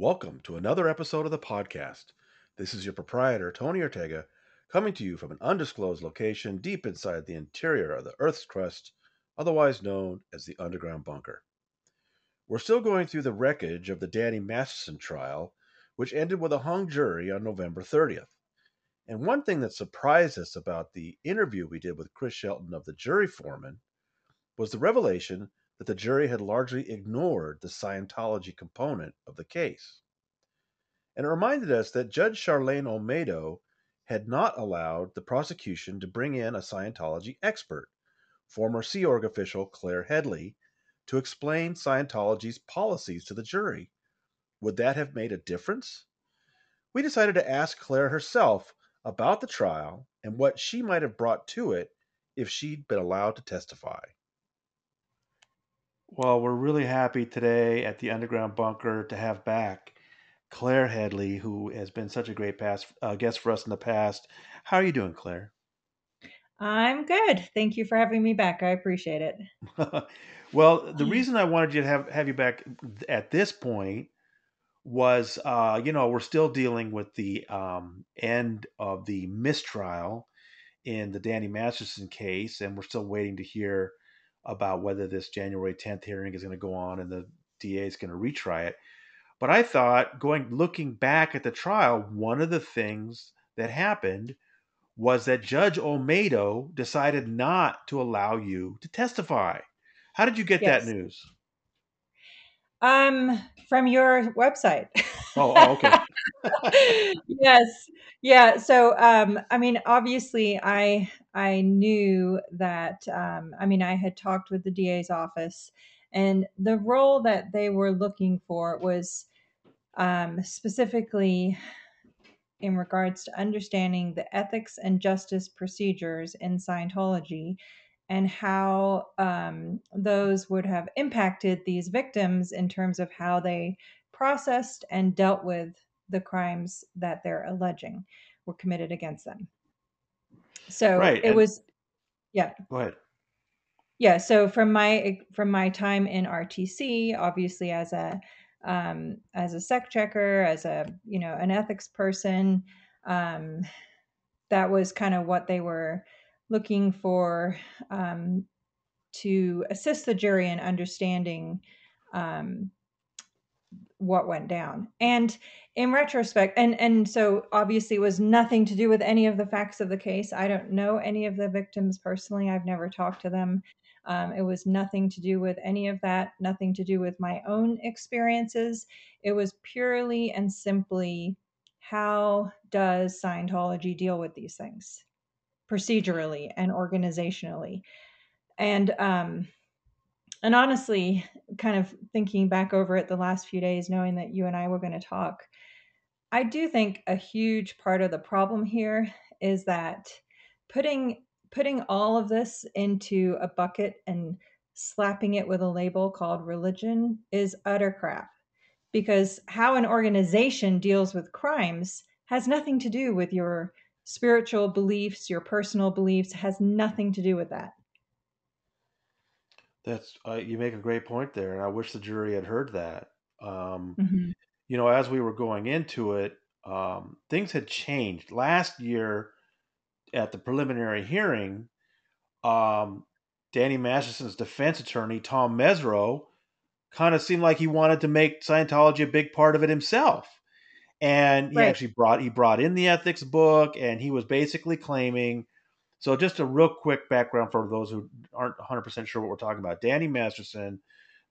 Welcome to another episode of the podcast. This is your proprietor, Tony Ortega, coming to you from an undisclosed location deep inside the interior of the Earth's crust, otherwise known as the underground bunker. We're still going through the wreckage of the Danny Masterson trial, which ended with a hung jury on November 30th. And one thing that surprised us about the interview we did with Chris Shelton of the jury foreman was the revelation that the jury had largely ignored the Scientology component of the case. And it reminded us that Judge Charlaine Olmedo had not allowed the prosecution to bring in a Scientology expert, former Sea Org official Claire Headley, to explain Scientology's policies to the jury. Would that have made a difference? We decided to ask Claire herself about the trial and what she might have brought to it if she'd been allowed to testify. Well, we're really happy today at the Underground Bunker to have back Claire Headley, who has been such a great past, uh, guest for us in the past. How are you doing, Claire? I'm good. Thank you for having me back. I appreciate it. well, the reason I wanted you to have, have you back at this point was, uh, you know, we're still dealing with the um, end of the mistrial in the Danny Masterson case, and we're still waiting to hear about whether this January 10th hearing is going to go on and the DA is going to retry it. But I thought, going looking back at the trial, one of the things that happened was that Judge Olmedo decided not to allow you to testify. How did you get yes. that news? Um, from your website. Oh, oh okay. yes. Yeah. So, um, I mean, obviously, I I knew that. Um, I mean, I had talked with the DA's office, and the role that they were looking for was um, specifically in regards to understanding the ethics and justice procedures in Scientology and how um, those would have impacted these victims in terms of how they processed and dealt with the crimes that they're alleging were committed against them. So right. it and was, yeah. Go ahead. Yeah. So from my from my time in RTC, obviously as a um, as a sec checker, as a you know an ethics person, um, that was kind of what they were looking for um, to assist the jury in understanding um, what went down. And in retrospect, and and so obviously it was nothing to do with any of the facts of the case. I don't know any of the victims personally. I've never talked to them. Um, it was nothing to do with any of that. Nothing to do with my own experiences. It was purely and simply how does Scientology deal with these things? procedurally and organizationally. And um, and honestly, kind of thinking back over it the last few days, knowing that you and I were going to talk, I do think a huge part of the problem here is that putting putting all of this into a bucket and slapping it with a label called religion is utter crap because how an organization deals with crimes has nothing to do with your spiritual beliefs, your personal beliefs has nothing to do with that. That's uh, you make a great point there, and I wish the jury had heard that. Um, mm-hmm. You know, as we were going into it, um, things had changed last year at the preliminary hearing. Um, Danny Masterson's defense attorney, Tom Mesereau, kind of seemed like he wanted to make Scientology a big part of it himself and he right. actually brought he brought in the ethics book and he was basically claiming so just a real quick background for those who aren't 100% sure what we're talking about. Danny masterson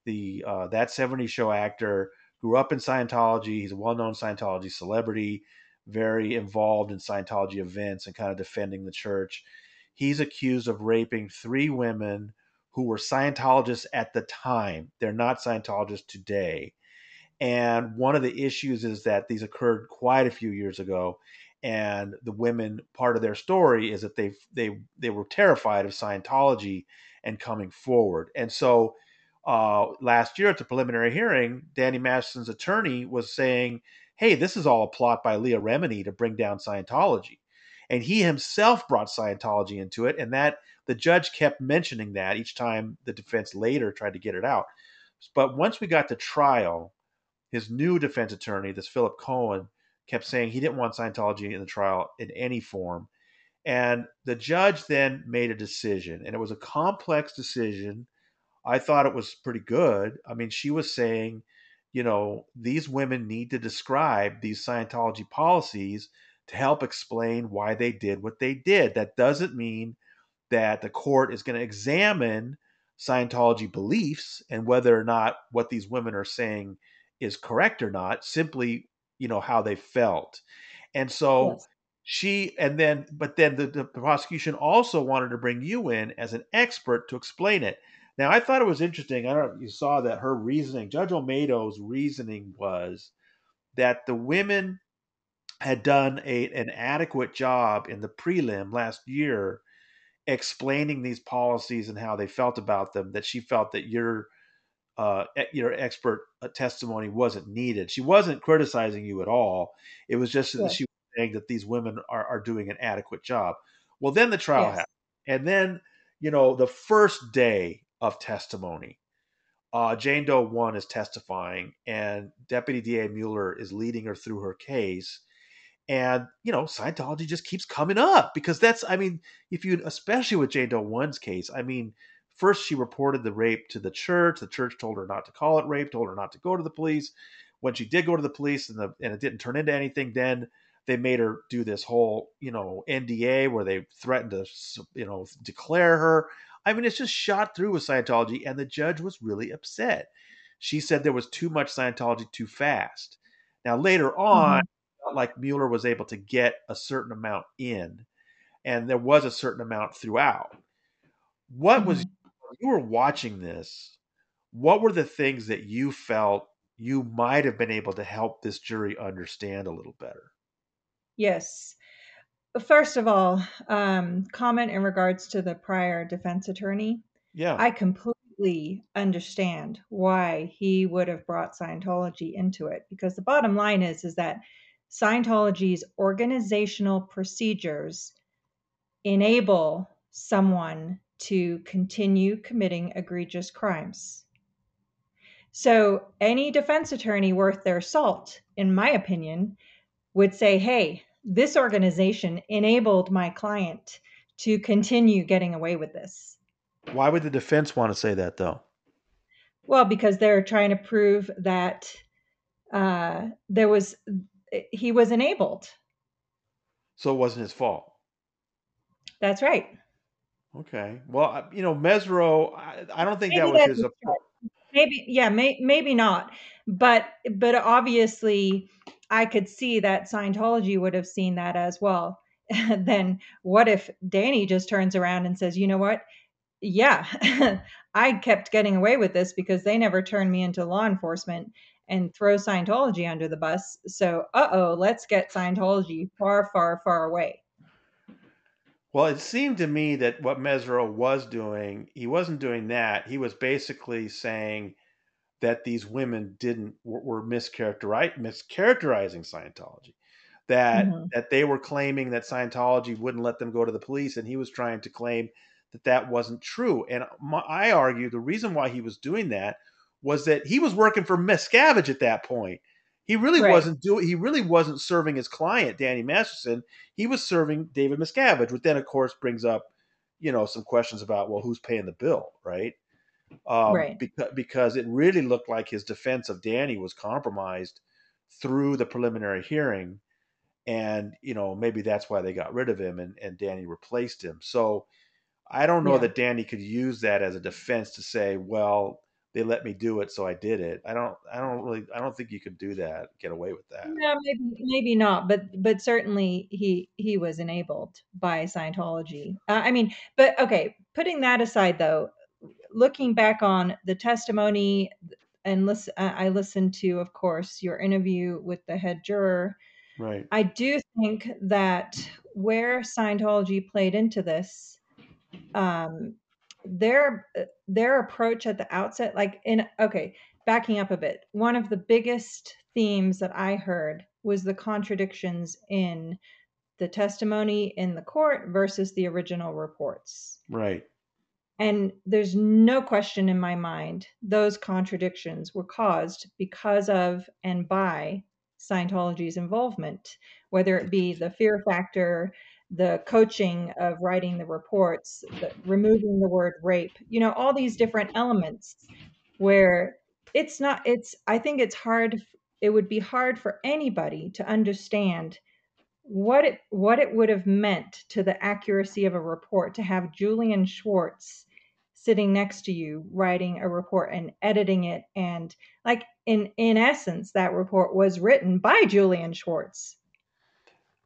the uh, that 70 show actor grew up in scientology. He's a well-known scientology celebrity very involved in scientology events and kind of defending the church. He's accused of raping three women who were scientologists at the time. They're not scientologists today. And one of the issues is that these occurred quite a few years ago. And the women, part of their story is that they they they were terrified of Scientology and coming forward. And so uh, last year at the preliminary hearing, Danny Masterson's attorney was saying, "Hey, this is all a plot by Leah Remini to bring down Scientology." And he himself brought Scientology into it, and that the judge kept mentioning that each time the defense later tried to get it out. But once we got to trial, his new defense attorney, this Philip Cohen, kept saying he didn't want Scientology in the trial in any form. And the judge then made a decision, and it was a complex decision. I thought it was pretty good. I mean, she was saying, you know, these women need to describe these Scientology policies to help explain why they did what they did. That doesn't mean that the court is going to examine Scientology beliefs and whether or not what these women are saying is correct or not, simply, you know, how they felt. And so yes. she, and then, but then the, the prosecution also wanted to bring you in as an expert to explain it. Now, I thought it was interesting. I don't know if you saw that her reasoning, Judge Olmedo's reasoning was that the women had done a, an adequate job in the prelim last year explaining these policies and how they felt about them that she felt that your uh, your expert uh, testimony wasn't needed. She wasn't criticizing you at all. It was just that she was saying that these women are, are doing an adequate job. Well, then the trial yes. happened. And then, you know, the first day of testimony, uh, Jane Doe 1 is testifying, and Deputy DA Mueller is leading her through her case and you know scientology just keeps coming up because that's i mean if you especially with jane doe one's case i mean first she reported the rape to the church. The church told her not to call it rape told her not to go to the police. When she did go to the police and, the, and it didn't turn into anything then they made her do this whole you know nda where they threatened to you know declare her. I mean it's just shot through with scientology and the judge was really upset. She said there was too much scientology too fast. Now later on mm-hmm. like Mueller was able to get a certain amount in, and there was a certain amount throughout. What mm-hmm. was you were watching this? What were the things that you felt you might have been able to help this jury understand a little better? Yes. First of all, um, comment in regards to the prior defense attorney. Yeah. I completely understand why he would have brought Scientology into it because the bottom line is is that Scientology's organizational procedures enable someone to continue committing egregious crimes. So, any defense attorney worth their salt, in my opinion, would say, hey, this organization enabled my client to continue getting away with this. Why would the defense want to say that, though? Well, because they're trying to prove that uh, there was he was enabled. So it wasn't his fault. That's right. Okay. Well, you know, Mesereau, I, I don't think maybe that was his. Maybe, yeah, may, maybe not. But, but obviously, I could see that Scientology would have seen that as well. then what if Danny just turns around and says, you know what? Yeah, I kept getting away with this because they never turned me into law enforcement and throw Scientology under the bus. So, uh oh, let's get Scientology far, far, far away. Well, it seemed to me that what Mesereau was doing, he wasn't doing that. He was basically saying that these women didn't were mischaracterizing Scientology. That mm-hmm. that they were claiming that Scientology wouldn't let them go to the police, and he was trying to claim that that wasn't true. And my, I argue the reason why he was doing that was that he was working for Miscavige at that point. He really right. wasn't doing. He really wasn't serving his client, Danny Masterson. He was serving David Miscavige, which then, of course, brings up, you know, some questions about well, who's paying the bill, right? Um, right. Because because it really looked like his defense of Danny was compromised through the preliminary hearing, and you know maybe that's why they got rid of him and and Danny replaced him. So I don't know yeah. that Danny could use that as a defense to say, well, they let me do it, so I did it. I don't, I don't really, I don't think you could do that, get away with that. No, maybe, maybe not, but, but certainly he, he was enabled by Scientology. Uh, I mean, but okay, putting that aside though, looking back on the testimony and listen, I listened to, of course, your interview with the head juror. Right. I do think that where Scientology played into this, um, their uh, their approach at the outset like in okay backing up a bit one of the biggest themes that i heard was the contradictions in the testimony in the court versus the original reports. Right. And there's no question in my mind those contradictions were caused because of and by Scientology's involvement, whether it be the fear factor, the coaching of writing the reports, the, removing the word rape, you know, all these different elements where it's not, it's, I think it's hard, it would be hard for anybody to understand what it what it would have meant to the accuracy of a report to have Julian Schwartz sitting next to you writing a report and editing it and like in in essence that report was written by Julian Schwartz.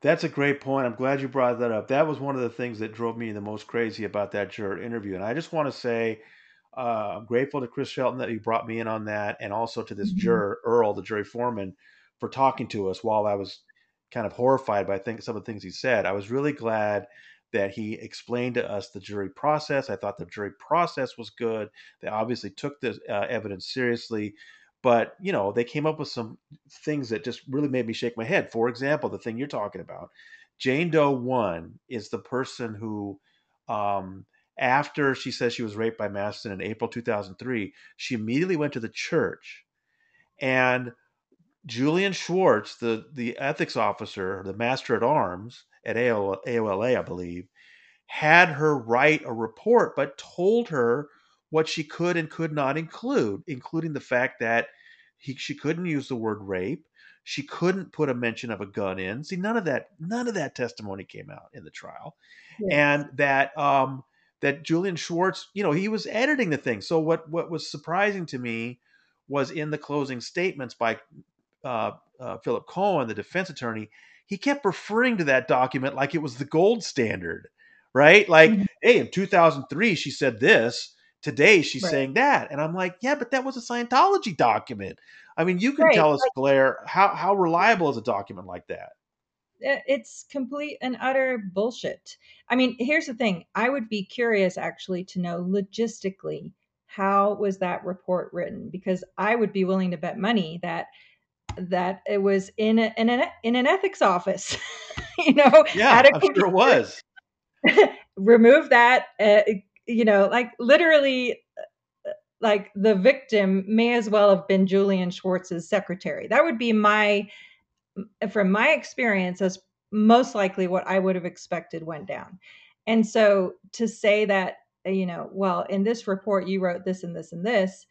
That's a great point. I'm glad you brought that up. That was one of the things that drove me the most crazy about that juror interview. And I just want to say uh, I'm grateful to Chris Shelton that he brought me in on that, and also to this mm-hmm. juror Earl, the jury foreman, for talking to us while I was kind of horrified by think, some of the things he said. I was really glad that he explained to us the jury process. I thought the jury process was good. They obviously took the uh, evidence seriously, but you know they came up with some things that just really made me shake my head. For example, the thing you're talking about, Jane Doe one is the person who, um, after she says she was raped by Masterson in April 2003, she immediately went to the church and Julian Schwartz, the, the ethics officer, the master at arms at AOLA, I believe, had her write a report, but told her what she could and could not include, including the fact that he, she couldn't use the word rape. She couldn't put a mention of a gun in. See, none of that, none of that testimony came out in the trial, and that um, that Julian Schwartz, you know, he was editing the thing. So what what was surprising to me was in the closing statements by uh, uh, Philip Cohen, the defense attorney, he kept referring to that document like it was the gold standard, right? Like, mm-hmm. hey, in 2003, she said this. Today, she's right. saying that. And I'm like, yeah, but that was a Scientology document. I mean, you can right. tell us, Claire, how, how reliable is a document like that? It's complete and utter bullshit. I mean, here's the thing I would be curious actually to know logistically how was that report written because I would be willing to bet money that that it was in a, in an in an ethics office. you know, yeah, I'm sure it was. remove that. Uh, you know, like literally, uh, like the victim may as well have been Julian Schwartz's secretary. That would be my, from my experience, as most likely what I would have expected went down. And so to say that, you know, well, in this report you wrote this and this and this,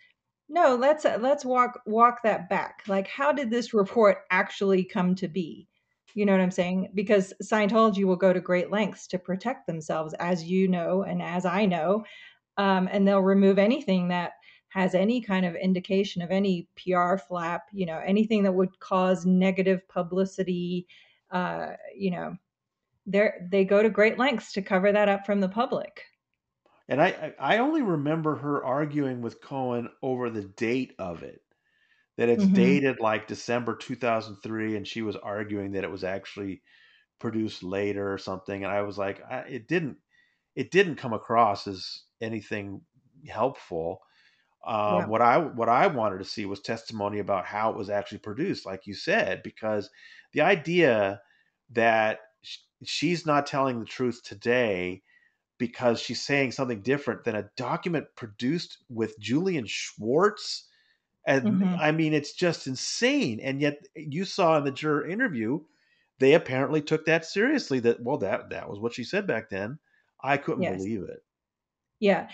no, let's uh, let's walk walk that back. Like how did this report actually come to be? You know what I'm saying? Because Scientology will go to great lengths to protect themselves, as you know, and as I know, um, and they'll remove anything that has any kind of indication of any PR flap, you know, anything that would cause negative publicity. Uh, you know, they they go to great lengths to cover that up from the public. And I, I only remember her arguing with Cohen over the date of it, that it's mm-hmm. dated like December 2003, and she was arguing that it was actually produced later or something. And I was like, I, it didn't, it didn't come across as anything helpful. Um, yeah. What I what I wanted to see was testimony about how it was actually produced, like you said, because the idea that she's not telling the truth today because she's saying something different than a document produced with Julian Schwartz. And mm-hmm. I mean, it's just insane. And yet, you saw in the juror interview, they apparently took that seriously. That well, that that was what she said back then. I couldn't yes. believe it. Yeah,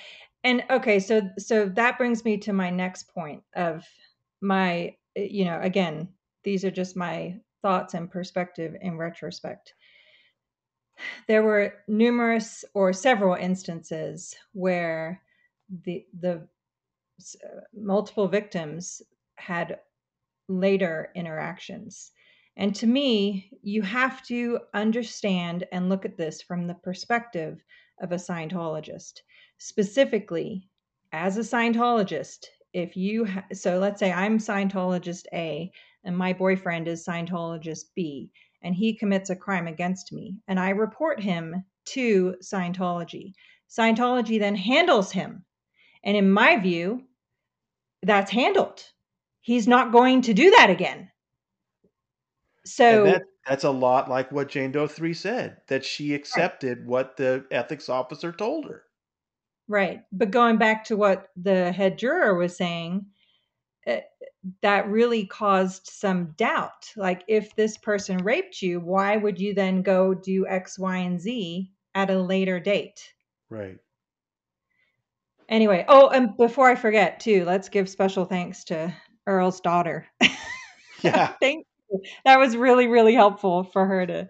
and okay, so so that brings me to my next point of my, eh, you know, again, these are just my thoughts and perspective in retrospect there were numerous or several instances where the the multiple victims had later interactions and to me you have to understand and look at this from the perspective of a scientologist specifically as a scientologist if you ha- so let's say i'm scientologist a and my boyfriend is scientologist b and he commits a crime against me and I report him to Scientology. Scientology then handles him. And in my view, that's handled. He's not going to do that again. So that, that's a lot like what Jane Doe 3 said, that she accepted right. what the ethics officer told her. Right. But going back to what the head juror was saying, it, eh, that really caused some doubt. Like, if this person raped you, why would you then go do X, Y, and Z at a later date? Right. Anyway, oh, and before I forget, too, let's give special thanks to Earl's daughter. Yeah. Thank you. That was really, really helpful for her to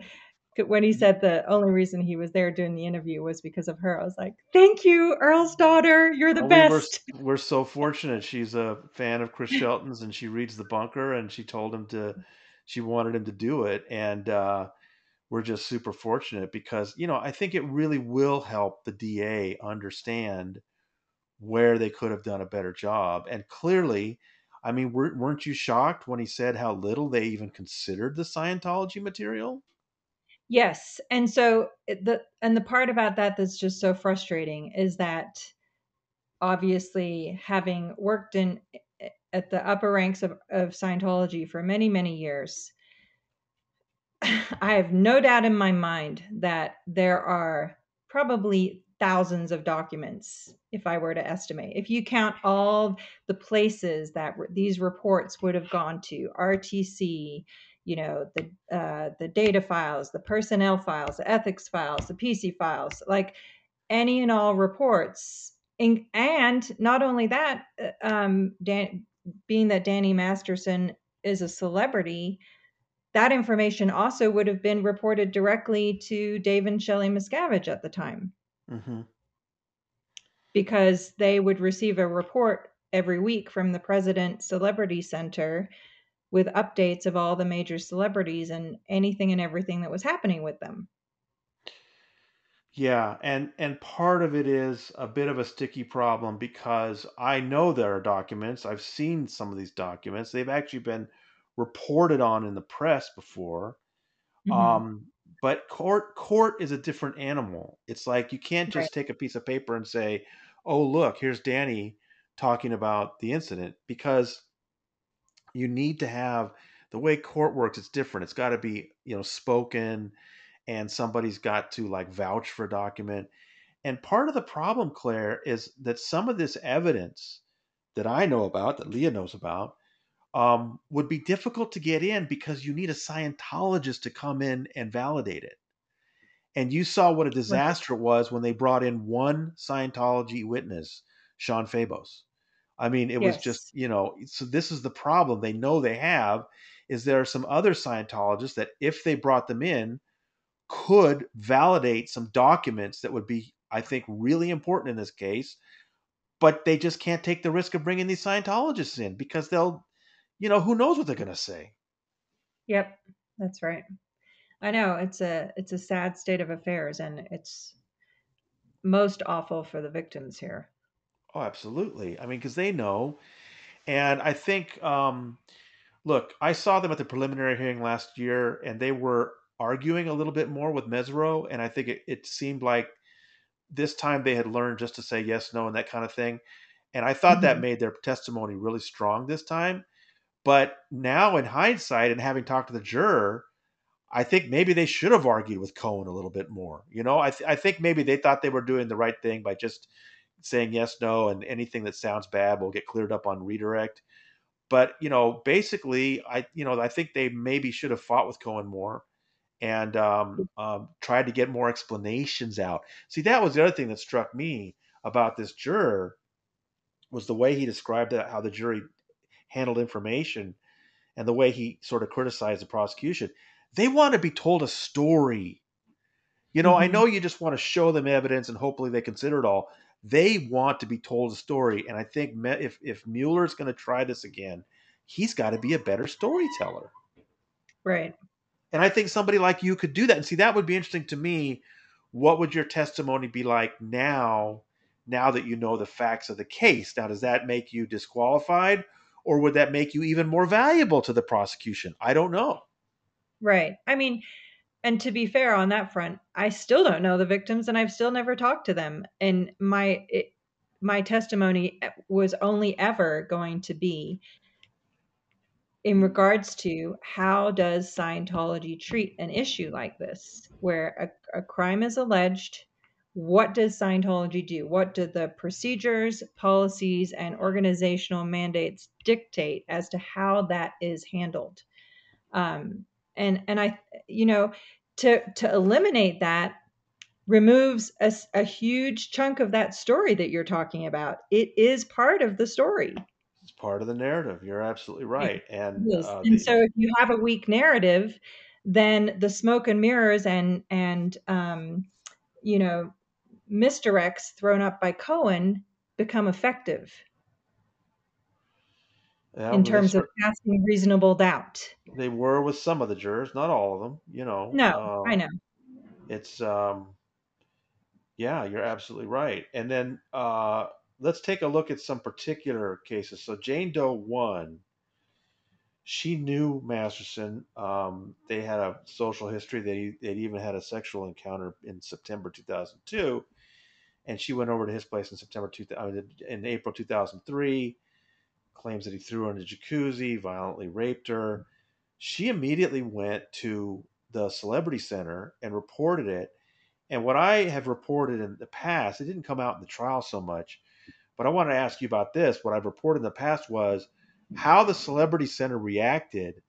when he said the only reason he was there doing the interview was because of her, I was like, "Thank you, Earl's daughter. You're the well, best." We we're so fortunate. She's a fan of Chris Shelton's, and she reads the bunker, and she told him to. She wanted him to do it, and uh, we're just super fortunate because you know I think it really will help the DA understand where they could have done a better job, and clearly. I mean, weren't you shocked when he said how little they even considered the Scientology material? Yes. And so eh, the and the part about that that's just so frustrating is that obviously having worked in eh, at the upper ranks of, of Scientology for many, many years, I have no doubt in my mind that there are probably thousands of documents if I were to estimate. If you count all the places that these reports would have gone to, RTC, you know the uh, the data files the personnel files the ethics files the pc files like any and all reports and, and not only that uh, um, Dan, being that danny masterson is a celebrity that information also would have been reported directly to dave and shelley miscavige at the time mm-hmm. because they would receive a report every week from the president celebrity center with updates of all the major celebrities and anything and everything that was happening with them. Yeah, and and part of it is a bit of a sticky problem because I know there are documents. I've seen some of these documents. They've actually been reported on in the press before. Mm-hmm. Um, but court court is a different animal. It's like you can't just right. take a piece of paper and say, "Oh, look, here's Danny talking about the incident," because you need to have the way court works it's different it's got to be you know spoken and somebody's got to like vouch for a document and part of the problem claire is that some of this evidence that i know about that leah knows about um, would be difficult to get in because you need a scientologist to come in and validate it. And you saw what a disaster it was when they brought in one scientology witness sean fabos I mean, it yes. was just, you know, so this is the problem they know they have is there are some other Scientologists that if they brought them in could validate some documents that would be I think really important in this case, but they just can't take the risk of bringing these Scientologists in because they'll you know, who knows what they're going to say. Yep, that's right. I know it's a it's a sad state of affairs and it's most awful for the victims here. Oh, absolutely. I mean, because they know. And I think, um, look, I saw them at the preliminary hearing last year, and they were arguing a little bit more with Mesereau, And I think it, it seemed like this time they had learned just to say yes, no, and that kind of thing. And I thought mm-hmm. that made their testimony really strong this time. But now, in hindsight, and having talked to the juror, I think maybe they should have argued with Cohen a little bit more. You know, I, th- I think maybe they thought they were doing the right thing by just saying yes, no, and anything that sounds bad will get cleared up on redirect. But you know, basically, I you know I think they maybe should have fought with Cohen more and um, um, tried to get more explanations out. See, that was the other thing that struck me about this juror was the way he described how the jury handled information and the way he sort of criticized the prosecution. They want to be told a story. You know, mm-hmm. I know you just want to show them evidence and hopefully they consider it all. They want to be told a story, and I think if if Mueller's going to try this again, he's got to be a better storyteller. Right. And I think somebody like you could do that. And see, that would be interesting to me. What would your testimony be like now? Now that you know the facts of the case, now does that make you disqualified, or would that make you even more valuable to the prosecution? I don't know. Right. I mean, and to be fair on that front, I still don't know the victims and I've still never talked to them. And my it, my testimony eh, was only ever going to be in regards to how does Scientology treat an issue like this, where a, a crime is alleged, what does Scientology do? What do the procedures, policies, and organizational mandates dictate as to how that is handled? Um, and and I, you know, to to eliminate that removes a, a huge chunk of that story that you're talking about. It is part of the story. It's part of the narrative. You're absolutely right. And uh, and the, so if you have a weak narrative, then the smoke and mirrors and and um, you know misdirects thrown up by Cohen become effective yeah, in terms of casting reasonable doubt. They were with some of the jurors, not all of them. You know. No, I know. It's um, yeah, you're absolutely right. And then uh, let's take a look at some particular cases. So Jane Doe one, she knew Masterson. Um, they had a social history. They they'd even had a sexual encounter in September 2002 and she went over to his place in September 2000, uh, in April 2003. Claims that he threw her in the jacuzzi, violently raped her. She immediately went to the Celebrity Center and reported it. And what I have reported in the past, it didn't come out in the trial so much, but I want to ask you about this. What I've reported in the past was how the Celebrity Center reacted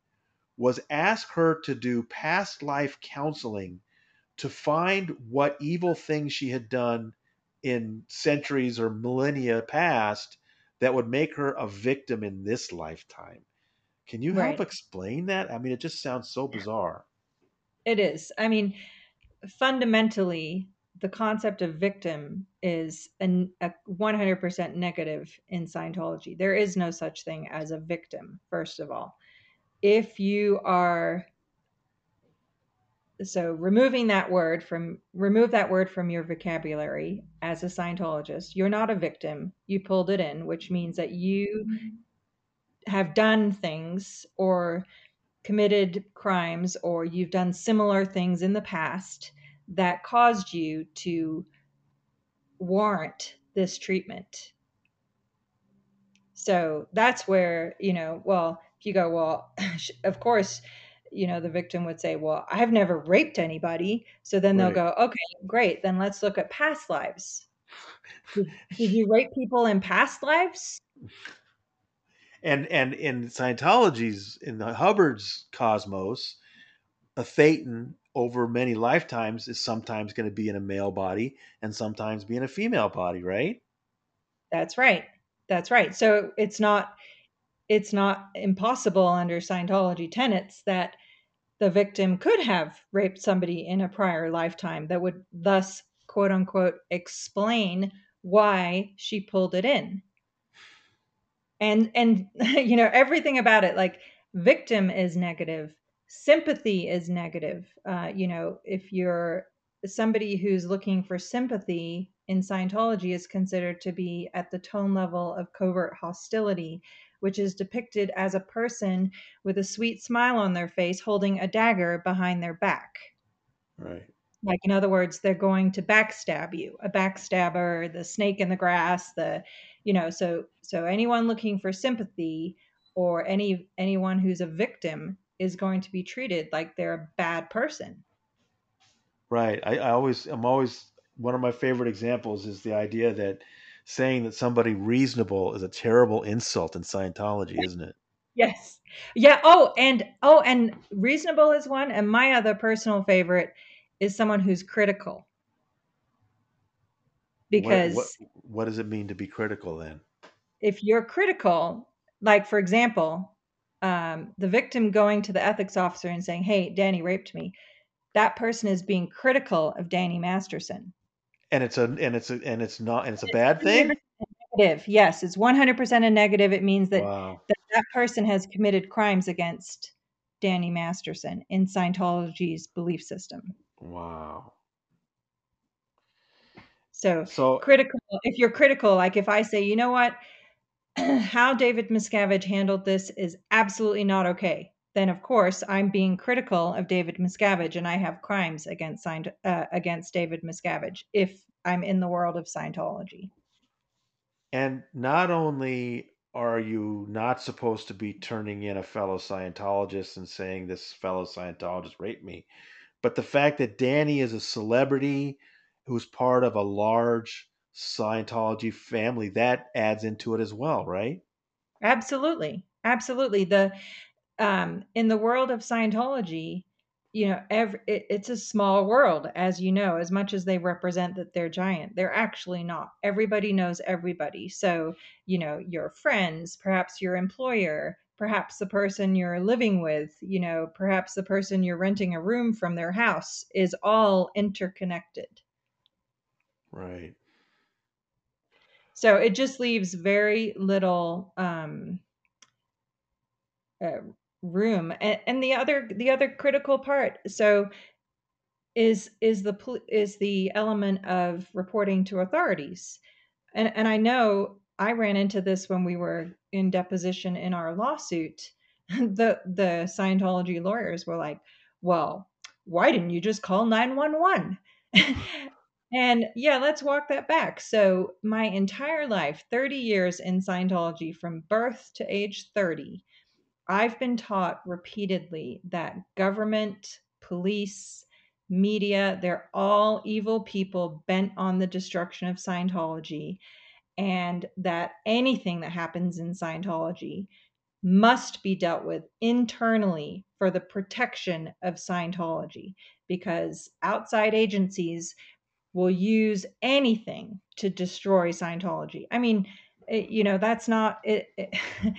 was ask her to do past life counseling to find what evil things she had done in centuries or millennia past that would make her a victim in this lifetime. Can you help right. explain that? I mean, it just sounds so bizarre. It is. I mean, fundamentally, the concept of victim is an, a 100% negative in Scientology. There is no such thing as a victim, first of all. If you are so removing that word from remove that word from your vocabulary as a Scientologist. You're not a victim. You pulled it in, which means that you have done things or committed crimes or you've done similar things in the past that caused you to warrant this treatment. So that's where, you know, well, if you go, well, of course, you know, the victim would say, Well, I've never raped anybody. So then they'll go, Okay, great. Then let's look at past lives. Did, did you rape people in past lives? And and in Scientology's in the Hubbard's cosmos, a thetan over many lifetimes is sometimes going to be in a male body and sometimes be in a female body, right? That's right. That's right. So it's not it's not impossible under Scientology tenets that the victim could have raped somebody in a prior lifetime that would thus quote unquote explain why she pulled it in. And and you know everything about it like victim is negative sympathy is negative. Uh, you know if you're somebody who's looking for sympathy in scientology is considered to be at the tone level of covert hostility which is depicted as a person with a sweet smile on their face holding a dagger behind their back. Right. Like, in other words, they're going to backstab you, a backstabber, the snake in the grass, the, you know, so, so anyone looking for sympathy or any, anyone who's a victim is going to be treated like they're a bad person. Right. I, I always, I'm always, one of my favorite examples is the idea that saying that somebody reasonable is a terrible insult in Scientology, isn't it? Yes. Yeah. Oh, and oh, and reasonable is one. And my other personal favorite is someone who's critical. Because what, what, what does it mean to be critical then? If you're critical, like for example, um, the victim going to the ethics officer and saying, "Hey, Danny raped me," that person is being critical of Danny Masterson and it's a and it's a and it's not and it's a bad thing? negative. Yes it's 100% a negative. It means that, wow. that that person has committed crimes against danny masterson in scientology's belief system. Wow. So, so critical if you're critical like if i say you know what? How david miscavige handled this is absolutely not okay then of course I'm being critical of David Miscavige and I have crimes against uh, against David Miscavige if I'm in the world of Scientology. And not only are you not supposed to be turning in a fellow Scientologist and saying this fellow Scientologist raped me, but the fact that Danny is a celebrity who's part of a large Scientology family, that adds into it as well, right? Absolutely. Absolutely. The um in the world of Scientology, you know, every it, it's a small world as you know, as much as they represent that they're giant. They're actually not. Everybody knows everybody. So, you know, your friends, perhaps your employer, perhaps the person you're living with, you know, perhaps the person you're renting a room from their house is all interconnected. Right. So it just leaves very little um, uh, room. And, and the other the other critical part so is is the is the element of reporting to authorities. And and I know I ran into this when we were in deposition in our lawsuit. The the Scientology lawyers were like, "Well, why didn't you just call 911?" And yeah, let's walk that back. So, my entire life, 30 years in Scientology from birth to age 30, I've been taught repeatedly that government, police, media, they're all evil people bent on the destruction of Scientology, and that anything that happens in Scientology must be dealt with internally for the protection of Scientology because outside agencies will use anything to destroy Scientology. I mean, it, you know, that's not it, it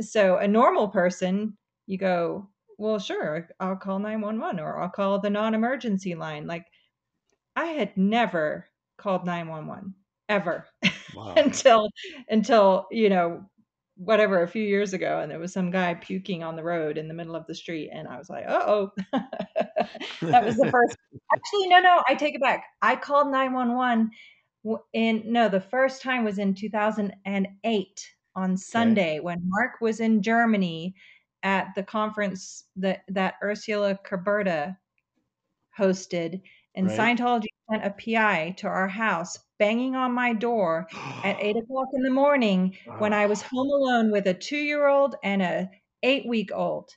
so a normal person, you go, well, sure, I'll call 911 or I'll call the non-emergency line. Like I had never called 911 ever wow. until until, you know, whatever a few years ago and there was some guy puking on the road in the middle of the street and i was like oh that was the first actually no no i take it back i called 911 in no the first time was in 2008 on sunday okay. when mark was in germany at the conference that that ursula Caberta hosted and right. scientology sent a pi to our house banging on my door at eight o'clock in the morning when I was home alone with a two year old and a eight week old.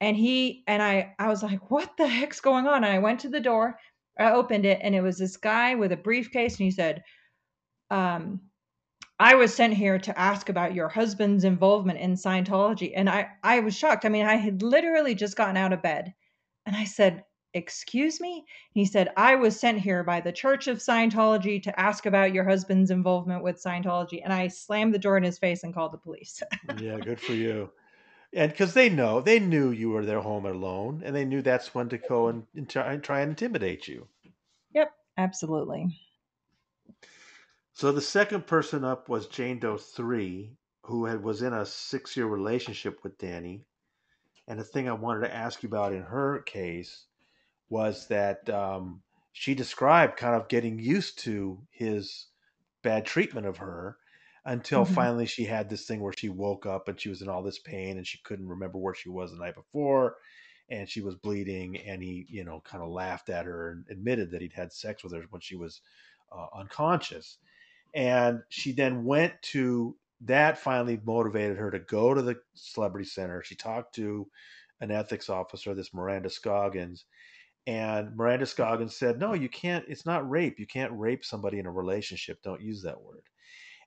And he and I, I was like, what the heck's going on? And I went to the door, I opened it, and it was this guy with a briefcase, and he said, um, I was sent here to ask about your husband's involvement in Scientology. And I, I was shocked. I mean, I had literally just gotten out of bed. And I said, Excuse me? He said, I was sent here by the Church of Scientology to ask about your husband's involvement with Scientology. And I slammed the door in his face and called the police. yeah, good for you. And because they know, they knew you were their home alone, and they knew that's when to go and, and try, and try and intimidate you. Yep, absolutely. So the second person up was Jane Doe 3, who had, was in a six year relationship with Danny. And the thing I wanted to ask you about in her case was that um, she described kind of getting used to his bad treatment of her until mm-hmm. finally she had this thing where she woke up and she was in all this pain and she couldn't remember where she was the night before and she was bleeding and he you know kind of laughed at her and admitted that he'd had sex with her when she was uh, unconscious and she then went to that finally motivated her to go to the celebrity center she talked to an ethics officer this miranda scoggins and Miranda Scoggins said, No, you can't, it's not rape. You can't rape somebody in a relationship. Don't use that word.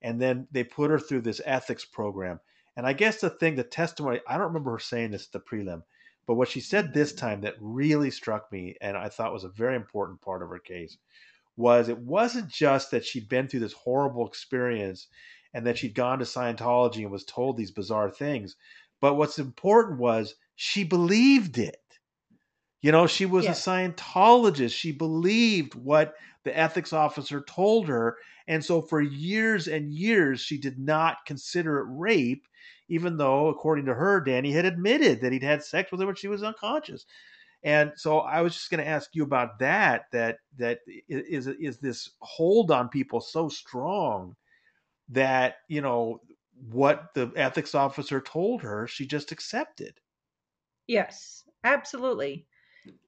And then they put her through this ethics program. And I guess the thing, the testimony, I don't remember her saying this at the prelim, but what she said this time that really struck me and I thought was a very important part of her case was it wasn't just that she'd been through this horrible experience and that she'd gone to Scientology and was told these bizarre things, but what's important was she believed it. You know, she was a Scientologist. She believed what the ethics officer told her. And so for years and years, she did not consider it rape, even though, according to her, Danny had admitted that he'd had sex with her when she was unconscious. And so I was just going to ask you about that. That that is is this hold on people so strong that you know what the ethics officer told her, she just accepted. Yes, absolutely.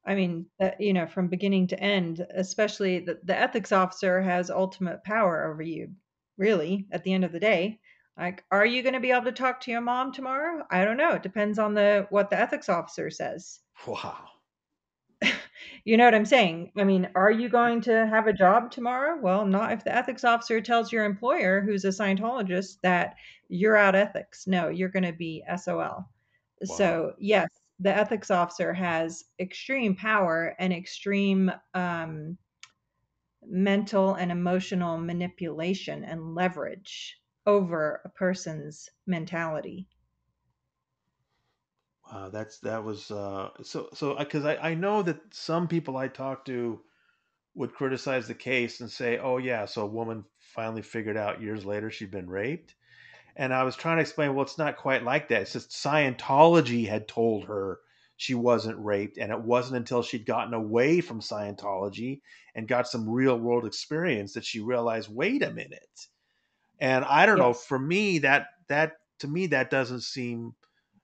I mean, that, you know, from beginning to end, especially the, the ethics officer has ultimate power over you, really, at the end of the day. Like, are you going to be able to talk to your mom tomorrow? I don't know. It depends on the what the ethics officer says. Wow. You know what I'm saying? I mean, are you going to have a job tomorrow? Well, not if the ethics officer tells your employer, who's a Scientologist, that you're out ethics. No, you're going to be SOL. Wow. So, yes, the ethics officer has extreme power and extreme um, mental and emotional manipulation and leverage over a person's mentality. Wow, that's that was uh, so so because I, I know that some people I talk to would criticize the case and say, oh yeah, so a woman finally figured out years later she'd been raped, and I was trying to explain, well, it's not quite like that. It's just Scientology had told her she wasn't raped, and it wasn't until she'd gotten away from Scientology and got some real world experience that she realized, wait a minute. And I don't yes. know, for me, that that to me that doesn't seem,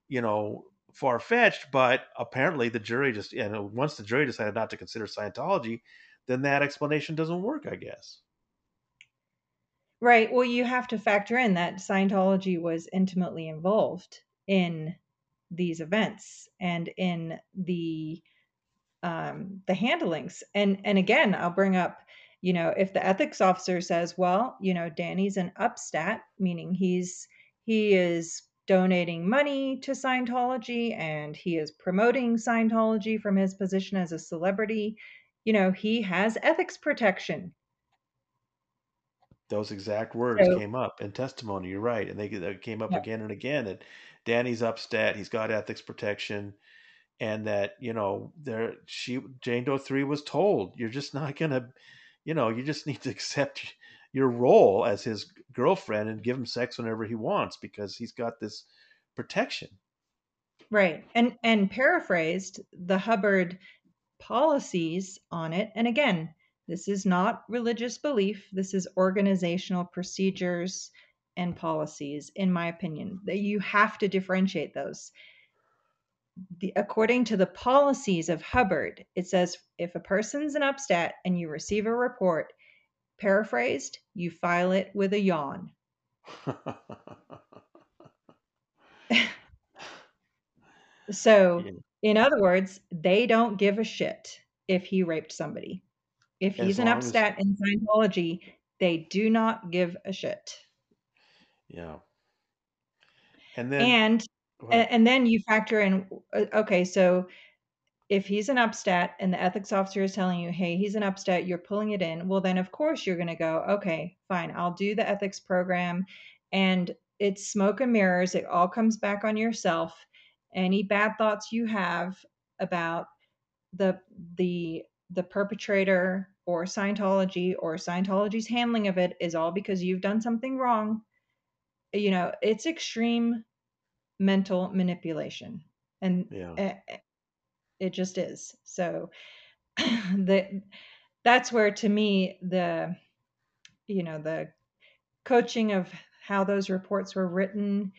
you know, far fetched, but apparently the jury just and once the jury decided not to consider Scientology, then that explanation doesn't work, I guess. Right. Well, you have to factor in that Scientology was intimately involved in these events and in the um, the handlings. And and again, I'll bring up, you know, if the ethics officer says, well, you know, Danny's an upstat, meaning he's he is donating money to Scientology and he is promoting Scientology from his position as a celebrity, you know, he has ethics protection. Those exact words so, came up in testimony. You're right, and they, they came up yeah. again and again. That Danny's upstat, he's got ethics protection, and that you know, there she Jane Doe three was told, you're just not gonna, you know, you just need to accept your role as his girlfriend and give him sex whenever he wants because he's got this protection. Right. And and paraphrased the Hubbard policies on it. And again, this is not religious belief. This is organizational procedures and policies, in my opinion. That you have to differentiate those. The, according to the policies of Hubbard, it says if a person's an upstat and you receive a report, Paraphrased, you file it with a yawn. so, yeah. in other words, they don't give a shit if he raped somebody. If he's an upstat as... in Scientology, they do not give a shit. Yeah. And then and and then you factor in uh, okay, so if he's an upstat and the ethics officer is telling you, hey, he's an upstat, you're pulling it in, well, then of course you're going to go, okay, fine, I'll do the ethics program. And it's smoke and mirrors. It all comes back on yourself. Any bad thoughts you have about the, the, the perpetrator or Scientology or Scientology's handling of it is all because you've done something wrong. You know, it's extreme mental manipulation. And yeah it just is. So the that's where to me the you know the coaching of how those reports were written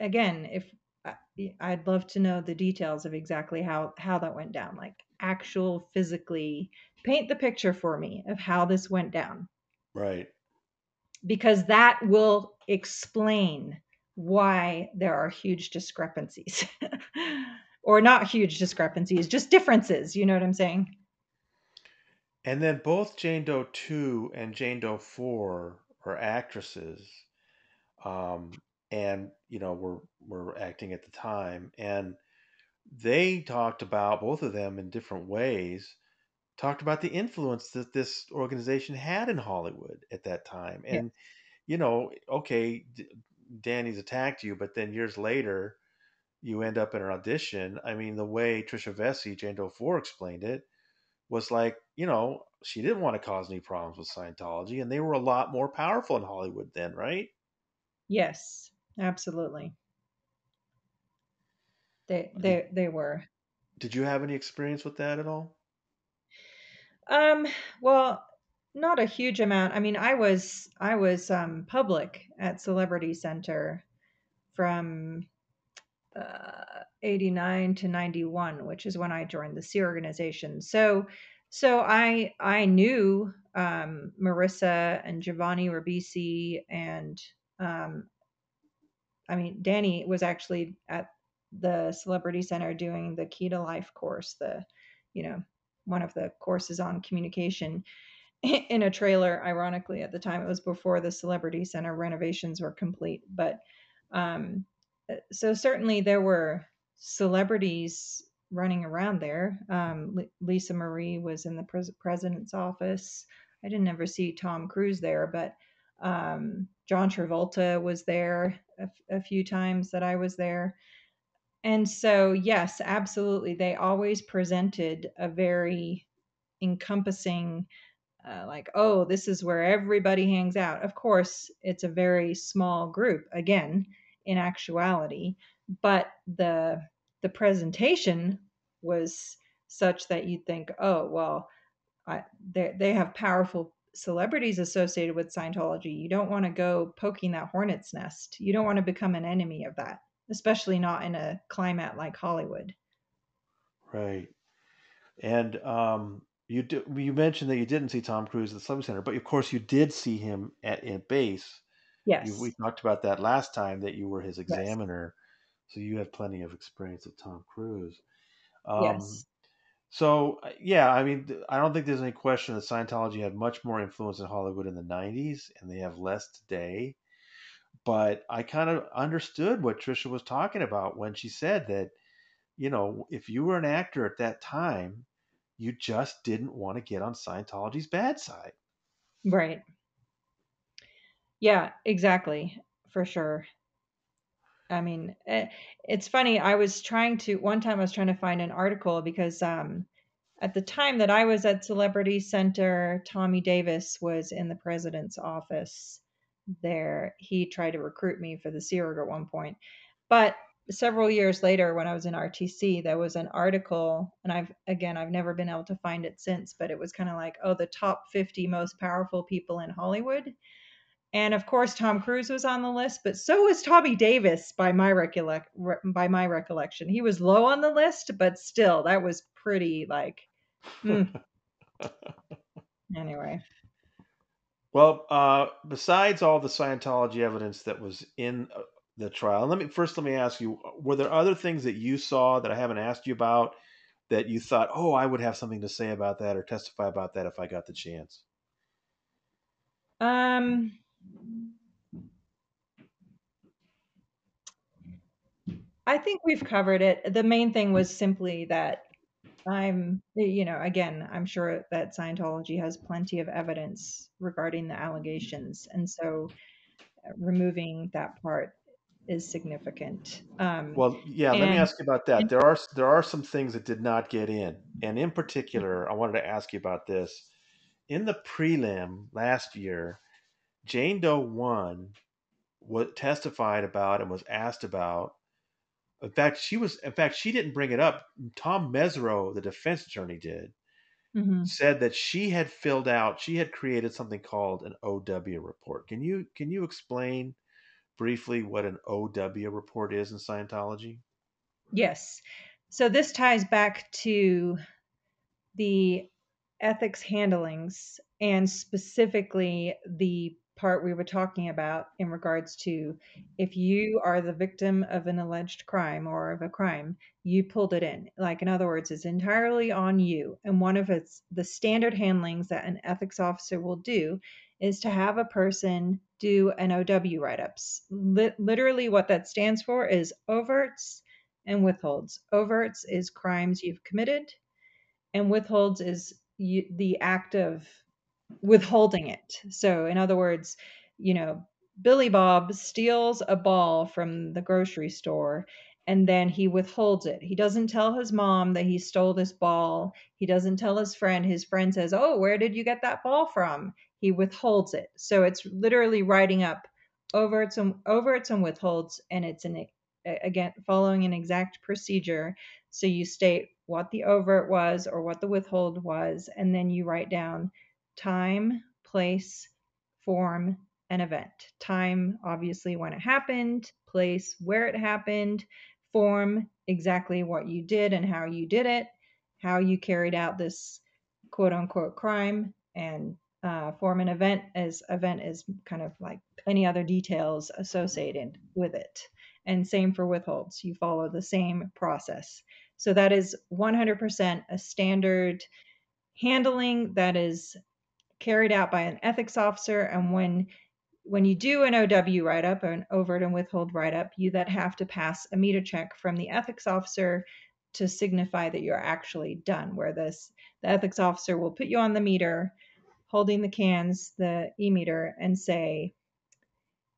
again if i'd love to know the details of exactly how how that went down like actual physically paint the picture for me of how this went down. Right. Because that will explain why there are huge discrepancies or not huge discrepancies, just differences. You know what I'm saying? And then both Jane Doe 2 and Jane Doe 4 are actresses. Um, and, you know, were, were acting at the time. And they talked about, both of them in different ways, talked about the influence that this organization had in Hollywood at that time. And, yeah. you know, okay, Danny's attacked you, but then years later, you end up in an audition. I mean, the way Tricia Vessey, Jane Doe 4 explained it was like, you know, she didn't want to cause any problems with Scientology, and they were a lot more powerful in Hollywood then, right? Yes, absolutely. They they they were. Did you have any experience with that at all? Um, well, not a huge amount. I mean, I was I was um public at Celebrity Center from uh, 89 to 91 which is when i joined the Sea organization so so i i knew um, marisa and giovanni ribisi and um, i mean danny was actually at the celebrity center doing the key to life course the you know one of the courses on communication in a trailer. Ironically, at the time, it was before the Celebrity Center renovations were complete. But um, so certainly there were celebrities running around there. Um, Lisa Marie was in the pres- president's office. I didn't ever see Tom Cruise there, but um, John Travolta was there a, a few times that I was there. And so, yes, absolutely. They always presented a very encompassing, uh, like, oh, this is where everybody hangs out. Of course, it's a very small group, again, in actuality, but the the presentation was such that you'd think, oh, well, I, they they have powerful celebrities associated with Scientology. You don't want to go poking that hornet's nest. You don't want to become an enemy of that, especially not in a climate like Hollywood. Right. And um, you do, you mentioned that you didn't see Tom Cruise at the Celebrity Center, but of course you did see him at base. Yes. You, we talked about that last time that you were his examiner. Yes. So you have plenty of experience with Tom Cruise. Um, yes. So uh, yeah, I mean, I don't think there's any question that Scientology had much more influence in Hollywood in the '90s, and they have less today. But I kind of understood what Tricia was talking about when she said that, you know, if you were an actor at that time, you just didn't want to get on Scientology's bad side. Right. Yeah, exactly, for sure. I mean, eh, it's funny. I was trying to one time I was trying to find an article because um, at the time that I was at Celebrity Center, Tommy Davis was in the president's office there. He tried to recruit me for the Org at one point, but several years later, when I was in RTC, there was an article, and I've again I've never been able to find it since, but it was kind of like, oh, the top 50 most powerful people in Hollywood and of course, Tom Cruise was on the list, but so was Tommy Davis by my recollect by my recollection. He was low on the list, but still, that was pretty like. Mm. anyway. Well, uh, besides all the Scientology evidence that was in uh, the trial, let me first let me ask you: Were there other things that you saw that I haven't asked you about that you thought, oh, I would have something to say about that or testify about that if I got the chance? Um I think we've covered it. The main thing was simply that I'm, you know, again, I'm sure that Scientology has plenty of evidence regarding the allegations. And so uh, removing that part is significant. Um, well, yeah, and, let me ask you about that. There are there are some things that did not get in, and in particular, I wanted to ask you about this. In the prelim last year, Jane Doe one what testified about and was asked about in fact, she was. In fact, she didn't bring it up. Tom Mesereau, the defense attorney, did. Mm-hmm. Said that she had filled out. She had created something called an OW report. Can you can you explain briefly what an OW report is in Scientology? Yes. So this ties back to the ethics handlings and specifically the part we were talking about in regards to if you are the victim of an alleged crime or of a crime, you pulled it in. Like, in other words, it's entirely on you. And one of its the standard handlings that an ethics officer will do is to have a person do an OW write ups. literally, what that stands for is overts and withholds. Overts is crimes you've committed, and withholds is you, the act of withholding it. So, in other words, you know, Billy Bob steals a ball from the grocery store and then he withholds it. He doesn't tell his mom that he stole this ball. He doesn't tell his friend. His friend says, Oh, where did you get that ball from? He withholds it. So it's literally writing up overts and overts and withholds, and it's an again following an exact procedure. So you state what the overt was or what the withhold was, and then you write down time, place, form, and event. Time, obviously, when it happened, place, where it happened, form, exactly what you did and how you did it, how you carried out this quote unquote crime, and uh, form an event as event is kind of like any other details associated with it. And same for withholds. You follow the same process. So that is 100% a standard handling that is carried out by an ethics officer and when when you do an OW write up, an overt and withhold write up, you that have to pass a meter check from the ethics officer to signify that you're actually done. Where this the ethics officer will put you on the meter, holding the cans, the e meter, and say,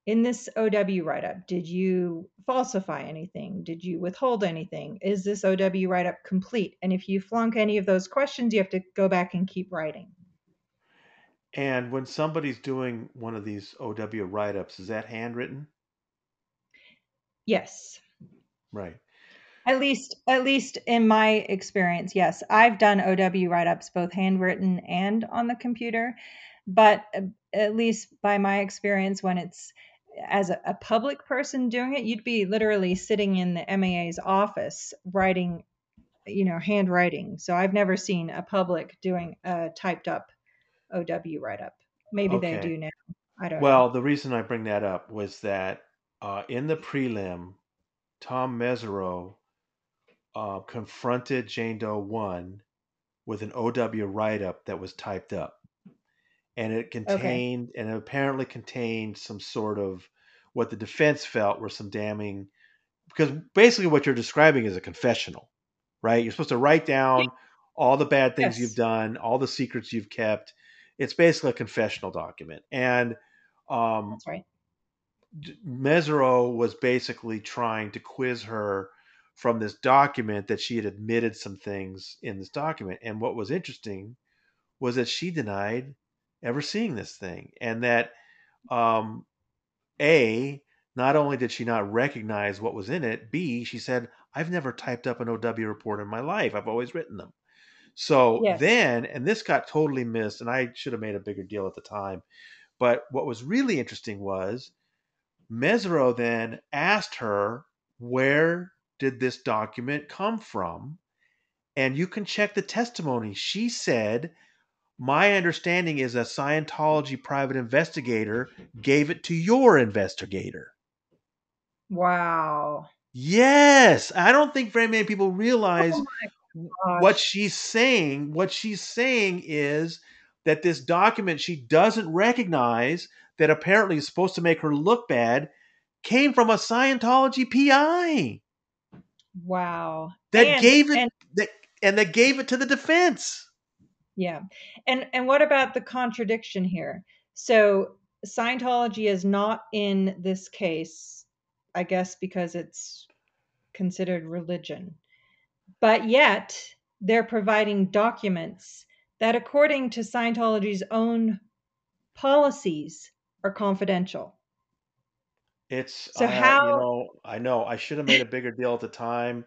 in this OW write up, did you falsify anything? Did you withhold anything? Is this OW write up complete? And if you flunk any of those questions, you have to go back and keep writing. And when somebody's doing one of these OW write ups, is that handwritten? Yes. Right. At least, at least in my experience, yes, I've done OW write ups both handwritten and on the computer. But uh, at least by my experience, when it's as a, a public person doing it, you'd be literally sitting in the MAA's office writing, you know, handwriting. So I've never seen a public doing a typed up OW write up. Maybe okay. they do now. I don't well, know. the reason I bring that up was that uh, in the prelim, Tom Mesereau uh, confronted Jane Doe 1 with an OW write up that was typed up. And it contained, okay. and it apparently contained some sort of what the defense felt were some damning, because basically what you're describing is a confessional, right? You're supposed to write down all the bad things yes. you've done, all the secrets you've kept, it's basically a confessional document. And um, that's right. Mesereau was basically trying to quiz her from this document that she had admitted some things in this document. And what was interesting was that she denied ever seeing this thing, and that um, a not only did she not recognize what was in it, b she said, "I've never typed up an OW report in my life. I've always written them." So yes. then, and this got totally missed, and I should have made a bigger deal at the time. But what was really interesting was Mesereau then asked her, Where did this document come from? And you can check the testimony. She said, My understanding is a Scientology private investigator gave it to your investigator. Wow. Yes. I don't think very many people realize oh what she's saying, what she's saying is that this document she doesn't recognize that apparently is supposed to make her look bad came from a Scientology PI. Wow. That and, gave it and, that, and that gave it to the defense. Yeah. And and what about the contradiction here? So Scientology is not in this case, I guess because it's considered religion. But yet, they're providing documents that, according to Scientology's own policies, are confidential. It's so uh, how you know I know I should have made a bigger deal at the time.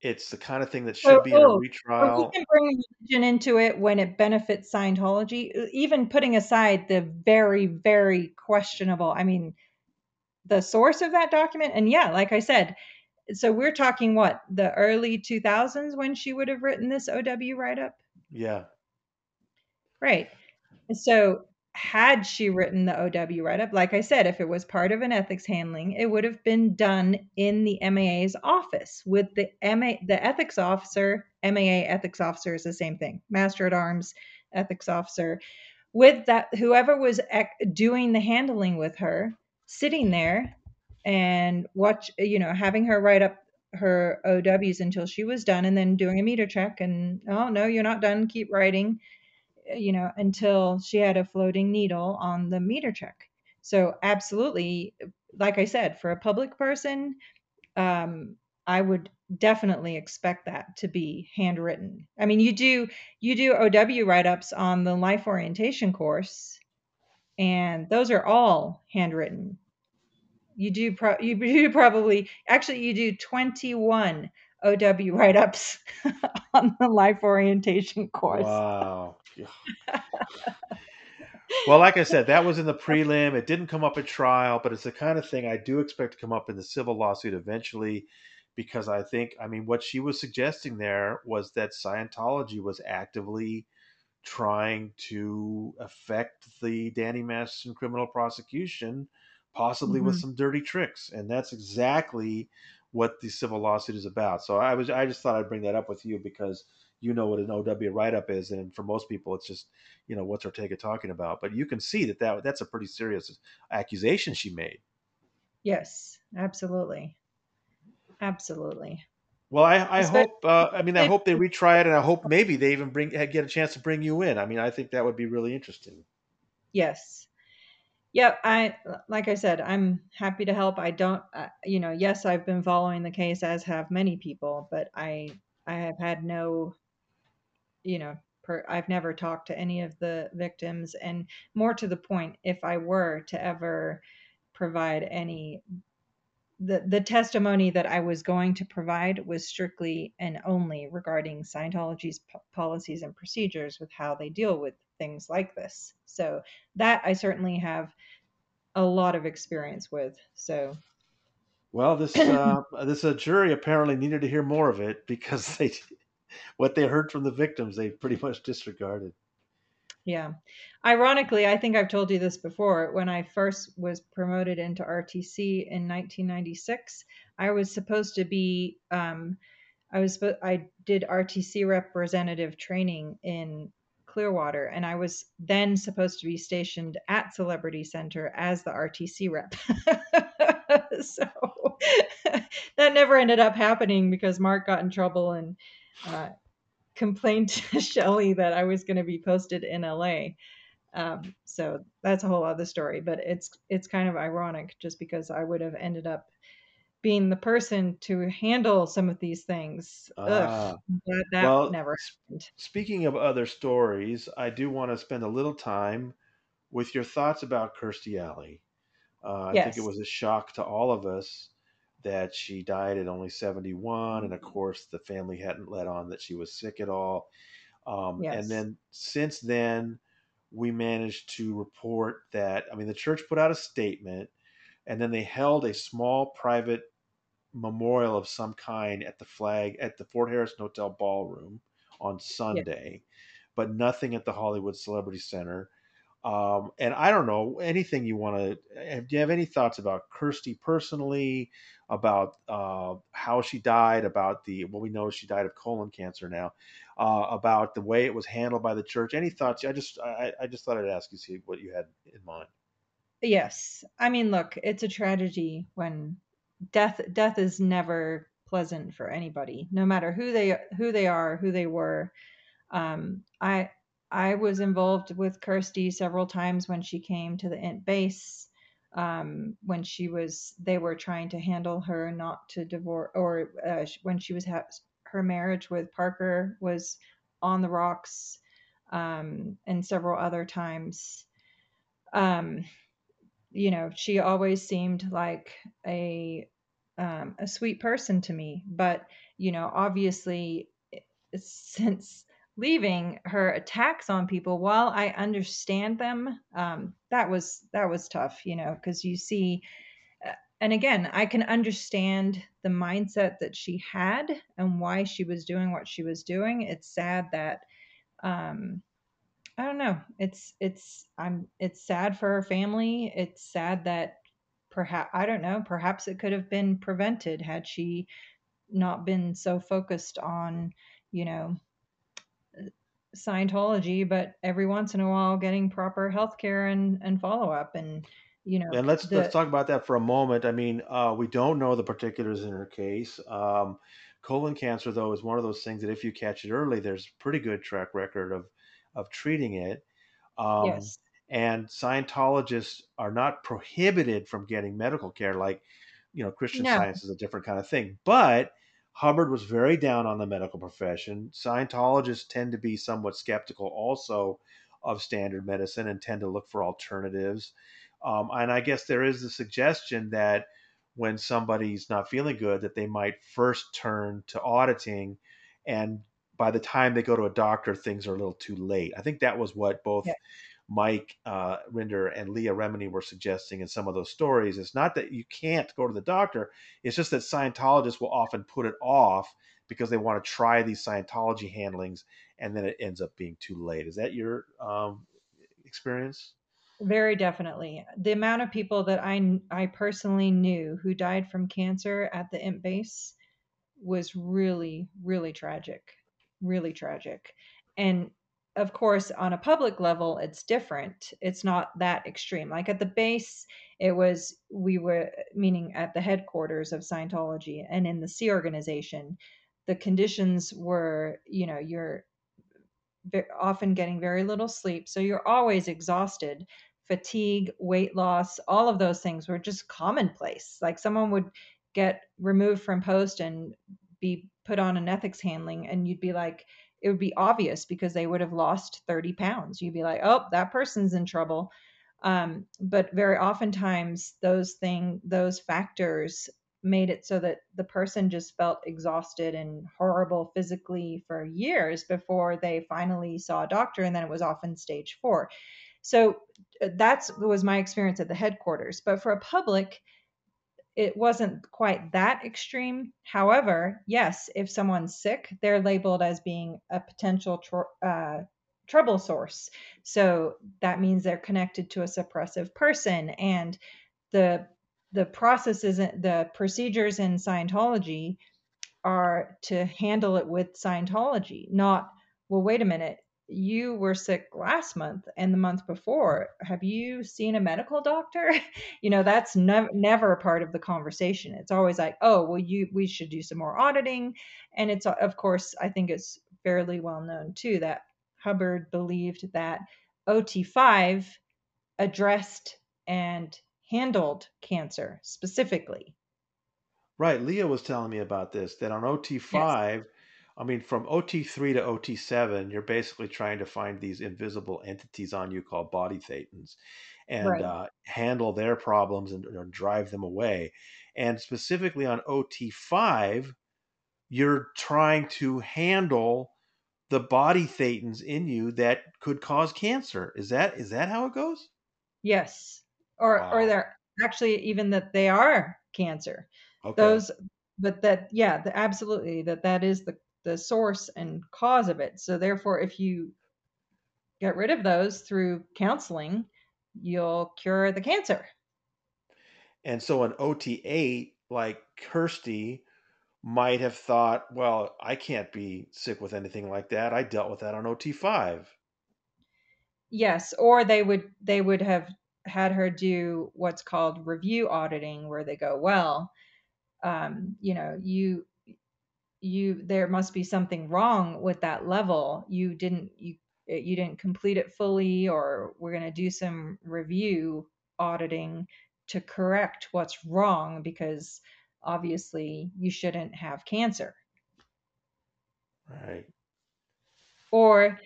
It's the kind of thing that should oh, be in a oh, retrial. Oh, we can bring religion into it when it benefits Scientology, even putting aside the very, very questionable. I mean, the source of that document, and yeah, like I said, so we're talking what the early 2000s when she would have written this OW write up. Yeah. Right. So had she written the OW write up, like I said, if it was part of an ethics handling, it would have been done in the MAA's office with the MA, the ethics officer. MAA ethics officer is the same thing. Master at Arms ethics officer, with that whoever was doing the handling with her, sitting there and watch, you know, having her write up her OWs until she was done and then doing a meter check and, oh, no, you're not done, keep writing, you know, until she had a floating needle on the meter check. So, absolutely, like I said, for a public person, um, I would definitely expect that to be handwritten. I mean, you do you do OW write-ups on the life orientation course, and those are all handwritten you do pro- you do probably actually you do 21 OW write-ups on the life orientation course. Wow. well, like I said, that was in the prelim. It didn't come up at trial, but it's the kind of thing I do expect to come up in the civil lawsuit eventually because I think I mean what she was suggesting there was that Scientology was actively trying to affect the Danny Masterson criminal prosecution possibly mm-hmm. with some dirty tricks. And that's exactly what the civil lawsuit is about. So I was I just thought I'd bring that up with you because you know what an OW write up is, and for most people, it's just you know what's Ortega talking about. But you can see that, that that's a pretty serious accusation she made. Yes, absolutely, absolutely. Well, I, I hope. Uh, I mean, I hope they retry it, and I hope maybe they even bring get a chance to bring you in. I mean, I think that would be really interesting. Yes. Yeah, I like I said, I'm happy to help. I don't, uh, you know, yes, I've been following the case as have many people, but I I have had no, you know, per, I've never talked to any of the victims, and more to the point, if I were to ever provide any the the testimony that I was going to provide was strictly and only regarding Scientology's p- policies and procedures with how they deal with things like this. So that I certainly have a lot of experience with. So well, this uh, this uh, jury apparently needed to hear more of it because they what they heard from the victims they pretty much disregarded. Yeah. Ironically, I think I've told you this before. When I first was promoted into RTC in 1996, I was supposed to be, um, I was, I did RTC representative training in Clearwater, and I was then supposed to be stationed at Celebrity Center as the RTC rep. so that never ended up happening because Mark got in trouble and uh, complained to Shelly that I was going to be posted in LA. Um, so that's a whole other story, but it's it's kind of ironic just because I would have ended up being the person to handle some of these things. Uh, that, that well, never happened. Speaking of other stories, I do want to spend a little time with your thoughts about Kirstie Alley. Uh, I yes. think it was a shock to all of us that she died at only 71. And of course, the family hadn't let on that she was sick at all. Um, yes. And then since then, we managed to report that, I mean, the church put out a statement and then they held a small private memorial of some kind at the flag at the Fort Harrison Hotel ballroom on Sunday, but nothing at the Hollywood Celebrity Center. Um, and I don't know anything you want to. Do you have any thoughts about Kirstie personally? About uh, how she died? About the well, we know she died of colon cancer now. Uh, about the way it was handled by the church. Any thoughts? I just I, I just thought I'd ask you see what you had in mind. Yes, I mean, look, it's a tragedy when death death is never pleasant for anybody, no matter who they who they are, who they were. Um, I I was involved with Kirstie several times when she came to the int base. Um, when she was, they were trying to handle her not to divorce, or uh, when she was ha- her marriage with Parker was on the rocks, um, and several other times. Um, you know, she always seemed like a um, a sweet person to me, but you know, obviously, since leaving her attacks on people while i understand them um, that was that was tough you know because you see uh, and again i can understand the mindset that she had and why she was doing what she was doing. It's sad that um i don't know. It's it's i'm it's sad for her family. It's sad that perhaps i don't know perhaps it could have been prevented had she not been so focused on you know Scientology, but every once in a while getting proper health care and, and follow up and you know and let's the, let's talk about that for a moment. I mean, uh, we don't know the particulars in her case. Um, colon cancer though is one of those things that if you catch it early, there's pretty good track record of of treating it. Um, yes. And Scientologists are not prohibited from getting medical care, like you know Christian no. Science is a different kind of thing, but Hubbard was very down on the medical profession. Scientologists tend to be somewhat skeptical also of standard medicine and tend to look for alternatives. Um, and I guess there is the suggestion that when somebody's not feeling good, that they might first turn to auditing, and by the time they go to a doctor, things are a little too late. I think that was what both yeah. Mike uh, Rinder and Leah Remini were suggesting in some of those stories. It's not that you can't go to the doctor, it's just that Scientologists will often put it off because they want to try these Scientology handlings and then it ends up being too late. Is that your um, experience? Very definitely. The amount of people that I, I personally knew who died from cancer at the INT base was really, really tragic. really tragic. And of course, on a public level, it's different. It's not that extreme. Like at the base, it was, we were, meaning at the headquarters of Scientology and in the Sea organization, the conditions were, you know, you're often getting very little sleep. So you're always exhausted. Fatigue, weight loss, all of those things were just commonplace. Like someone would get removed from post and be put on an ethics handling, and you'd be like, it would be obvious because they would have lost 30 pounds. You'd be like, oh, that person's in trouble. Um, but very oftentimes those thing those factors made it so that the person just felt exhausted and horrible physically for years before they finally saw a doctor and then it was often stage 4 so uh, that's was my experience at the headquarters but for a public it wasn't quite that extreme. However, yes, if someone's sick, they're labeled as being a potential tr- uh, trouble source. So that means they're connected to a suppressive person, and the the processes, the procedures in Scientology are to handle it with Scientology, not well. Wait a minute, you were sick last month and the month before. Have you seen a medical doctor? You know that's never never part of the conversation. It's always like oh well you we should do some more auditing. And it's uh, of course i think it's fairly well known too that hubbard believed that ot5 addressed and handled cancer specifically. Right. Leah was telling me about this that on ot5 yes I mean, from OT3 to OT7, you're basically trying to find these invisible entities on you called body thetans and right. uh, handle their problems and, drive them away. And specifically on OT5, you're trying to handle the body thetans in you that could cause cancer. Is that is that how it goes? Yes. Or wow. or they're actually even that they are cancer. Okay. Those but that yeah, the, absolutely that that is the the source and cause of it. So therefore, if you get rid of those through counseling, you'll cure the cancer. And so an OT8 like Kirstie might have thought, well, I can't be sick with anything like that. I dealt with that on OT5. Yes, or they would they would have had her do what's called review auditing where they go, well, um, you know, you you there must be something wrong with that level. You didn't you eh, you didn't complete it fully or we're going to do some review auditing to correct what's wrong because obviously you shouldn't have cancer. Right. Or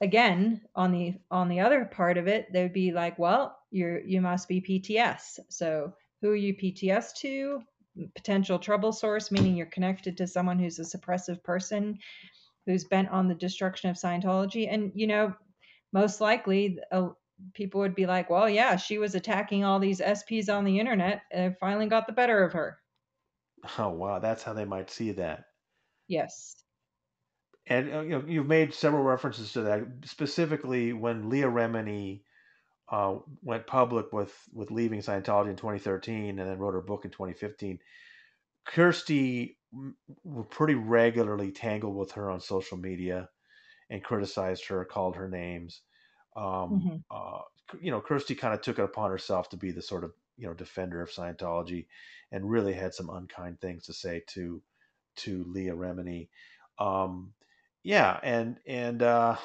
again on the on the other part of it they would be like well you're you must be pts so who are you pts to potential trouble source, meaning you're connected to someone who's a suppressive person who's bent on the destruction of Scientology. And, you know, most likely uh, people would be like, well, yeah, she was attacking all these SPs on the internet and finally got the better of her. Oh, wow. That's how they might see that. Yes. And uh, you know, you've made several references to that, specifically when Leah Remini uh, went public with with leaving Scientology in 2013 and then wrote her book in 2015. Kirstie pretty regularly tangled with her on social media and criticized her, called her names. Um, mm-hmm. uh, you know, Kirstie kind of took it upon herself to be the sort of you know defender of Scientology, and really had some unkind things to say to to Leah Remini. Um, yeah, and and uh,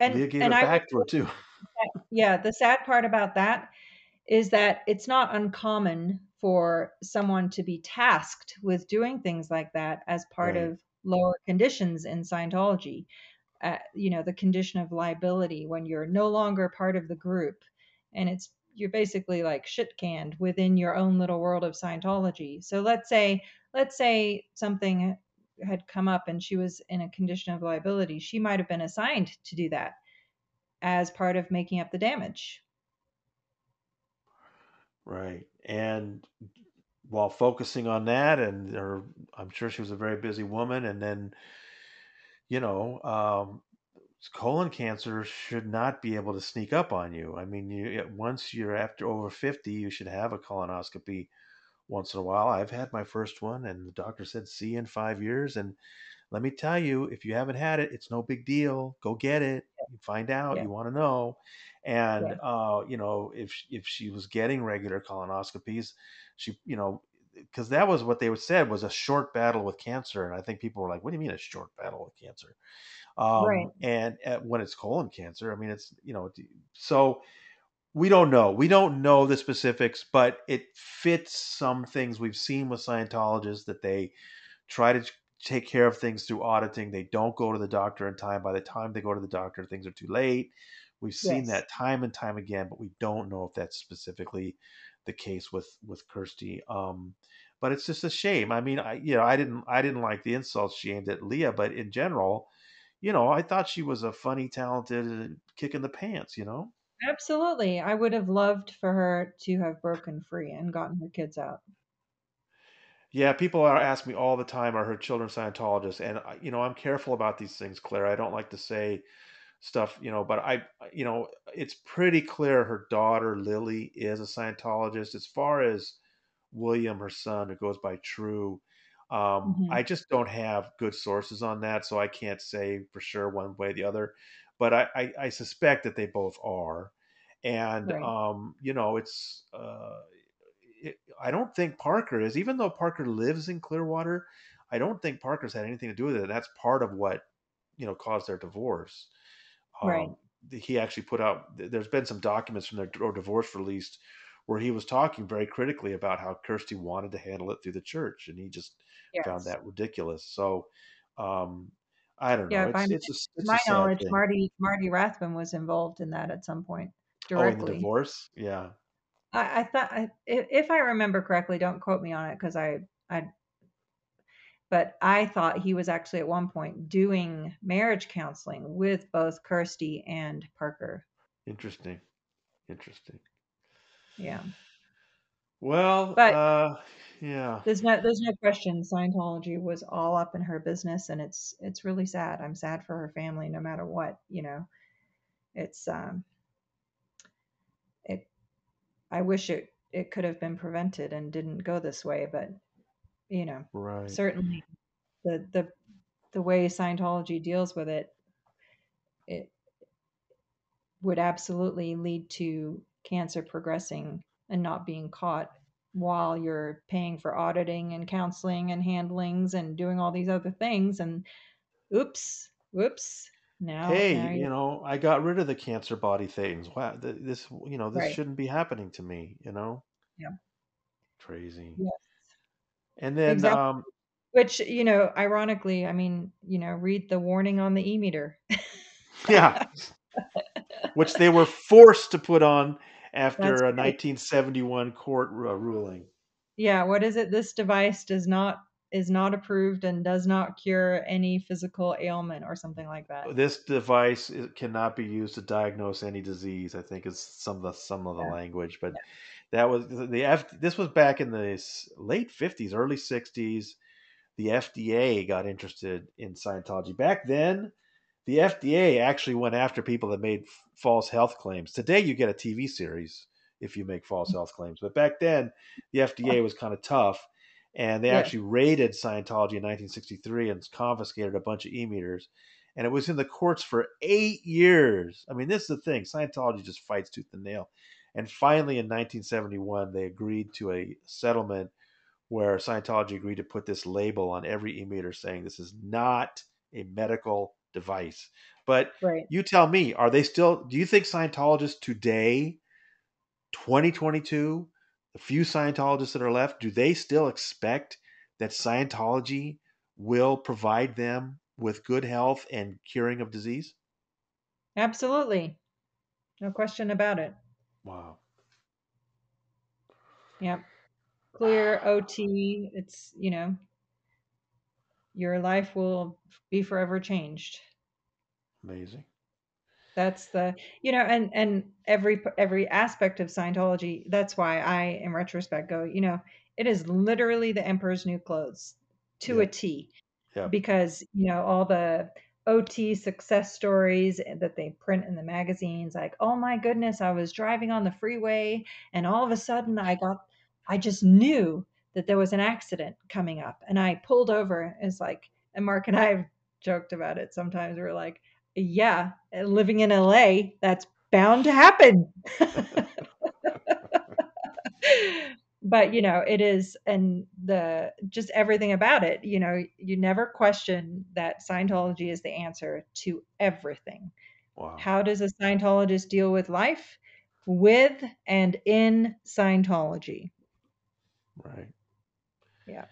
and, Leah gave and it I, back to her too. Yeah, the sad part about that is that it's not uncommon for someone to be tasked with doing things like that as part right. of lower conditions in Scientology. Uh, you know, the condition of liability when you're no longer part of the group and it's you're basically like shit canned within your own little world of Scientology. So let's say let's say something had come up and she was in a condition of liability, she might have been assigned to do that as part of making up the damage. Right. And while focusing on that, and her, I'm sure she was a very busy woman, and then, you know, um, colon cancer should not be able to sneak up on you. I mean, you once you're after over 50, you should have a colonoscopy once in a while. I've had my first one, and the doctor said, "See in five years." And let me tell you, if you haven't had it, it's no big deal. Go get it. You find out. Yeah. You want to know. And Yeah. uh, you know, if if she was getting regular colonoscopies, she, you know, because that was what they said was a short battle with cancer. And I think people were like, "What do you mean a short battle with cancer?" Right. Um, and uh, when it's colon cancer, I mean, it's you know, so we don't know. We don't know the specifics, but it fits some things we've seen with Scientologists that they try to take care of things through auditing. They don't go to the doctor in time. By the time they go to the doctor, things are too late. We've seen Yes. that time and time again, but we don't know if that's specifically the case with with Kirstie. Um, but it's just a shame. I mean, I you know, I didn't I didn't like the insults she aimed at Leah, but in general, you know, I thought she was a funny, talented, kick in the pants. You know. Absolutely. I would have loved for her to have broken free and gotten her kids out. Yeah, people are ask me all the time, are her children Scientologists? And you know, I'm careful about these things, Claire. I don't like to say stuff, you know, but I, you know, it's pretty clear her daughter Lily is a Scientologist. As far as William, her son, who goes by True, um, hmm I just don't have good sources on that, so I can't say for sure one way or the other. But I, I, I suspect that they both are, and Right. um, you know, it's. Uh, it, I don't think Parker is, even though Parker lives in Clearwater, I don't think Parker's had anything to do with it. That's part of what you know caused their divorce. Right. Um, he actually put out. There's been some documents from their divorce released where he was talking very critically about how Kirstie wanted to handle it through the church, and he just found that ridiculous. So um, I don't know. Yeah. By It's my, it's a it's a my knowledge, thing. Marty Marty Rathbun was involved in that at some point directly. Oh, in the divorce, yeah, I, I thought, I, if, if I remember correctly, don't quote me on it because I, I, but I thought he was actually at one point doing marriage counseling with both Kirstie and Parker. interesting, interesting. Yeah. Well, But uh, yeah, there's no there's no question Scientology was all up in her business and it's it's really sad. I'm sad for her family no matter what, you know. It's um I wish it it could have been prevented and didn't go this way, but you know, right. certainly the the the way Scientology deals with it, it would absolutely lead to cancer progressing and not being caught while you're paying for auditing and counseling and handlings and doing all these other things and oops whoops now Hey, now you you know, I got rid of the cancer body thetans. Wow, th- this, you know, this right shouldn't be happening to me, you know? yeah Crazy. yes And then, exactly um, which you know ironically i mean you know read the warning on the e-meter yeah, which they were forced to put on after that's a right 1971 court ru- ruling. yeah what is it this device does not is not approved and does not cure any physical ailment or something like that This device cannot be used to diagnose any disease. I think is some of the some of the yeah language, but that was the F. This was back in the late 50s, early 60s. The FDA got interested in Scientology. Back then, the FDA actually went after people that made f- false health claims. Today, you get a TV series if you make false health claims, but back then, the FDA was kind of tough, and they yes actually raided Scientology in 1963 and confiscated a bunch of e-meters. And it was in the courts for eight years. I mean, this is the thing: Scientology just fights tooth and nail. And finally, in 1971, they agreed to a settlement where Scientology agreed to put this label on every e-meter saying this is not a medical device. But right you tell me, are they still? Do you think Scientologists today, 2022, the few Scientologists that are left, do they still expect that Scientology will provide them with good health and curing of disease? absolutely no question about it Wow. yep clear ot it's you know your life will be forever changed Amazing. That's the you know and and every every aspect of scientology that's why i in retrospect go you know it is literally the emperor's new clothes to a Yep. t Yep. because you know all the ot success stories that they print in the magazines like oh my goodness i was driving on the freeway and all of a sudden i got i just knew that there was an accident coming up. And I pulled over. It's like, and Mark and I have joked about it sometimes. We're like, yeah, living in LA, that's bound to happen. but you know it is and the just everything about it you know you never question that scientology is the answer to everything wow. how does a scientologist deal with life with and in scientology right yeah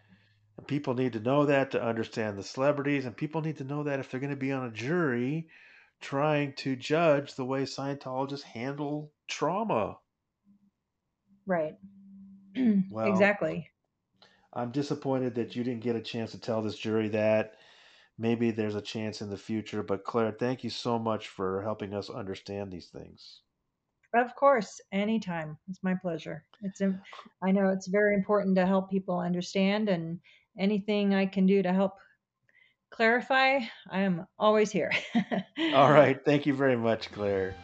and people need to know that to understand the celebrities and people need to know that if they're going to be on a jury trying to judge the way scientologists handle trauma right well, exactly. I'm disappointed that you didn't get a chance to tell this jury that. Maybe there's a chance in the future, but Claire, thank you so much for helping us understand these things. Of course, anytime. It's my pleasure. It's I know it's very important to help people understand and anything I can do to help clarify, I am always here. All right. Thank you very much, Claire.